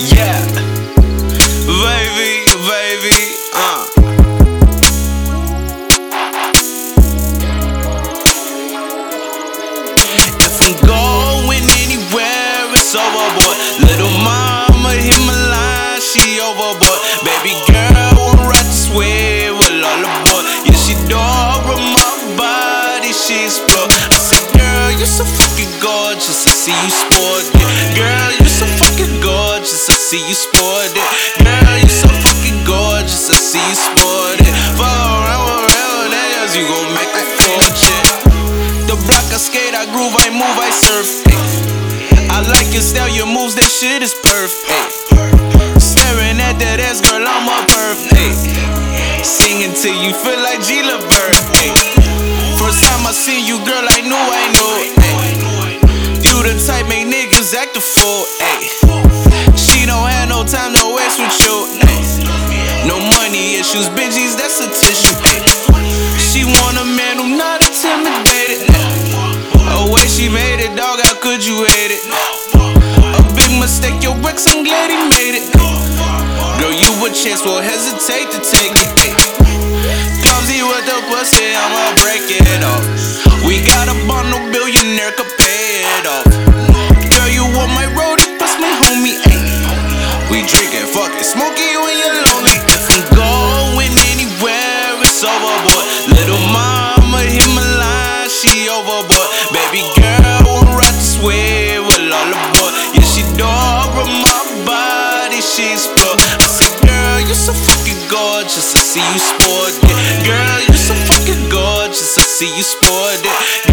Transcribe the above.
Yeah, baby, baby, uh. If I'm going anywhere, it's overboard. Little mama hit my line, she overboard. Baby girl, wanna ride this wave with all aboard. Yeah, she dog with my body, she explore. I said, girl, you so fucking gorgeous. I see you sport it. Girl, you so fucking gorgeous. See you sport it. Girl, you so fucking gorgeous. I see you sport it. Fuck around with real niggas, you gon' make a fortune. The block I skate, I groove, I move, I surf. ay. I like your style, your moves, that shit is perfect. Staring at that ass, girl, I'm a perfect. Singing till you feel like G LeBert. ay. First time I seen you, girl, act a fool. ay. She don't have no time to waste with you. ay. No money issues, bitches, that's a tissue. ay. She want a man who not intimidated. Oh, way she made it, dog, how could you hate it? A big mistake, your bricks, I'm glad he made it. Girl, you a chance, won't hesitate to take it. ay. Clumsy with the pussy, I'ma break it off. We got a bundle, billionaire could pay it off. It, when you're lonely. If I'm going anywhere, it's overboard. Little mama hit my line, she overboard. Baby girl, wanna ride this wave with all aboard. Yeah, she dog with my body, she explore. I said, girl, you so fucking gorgeous. I see you sport it. Girl, you so fucking gorgeous. I see you sport it.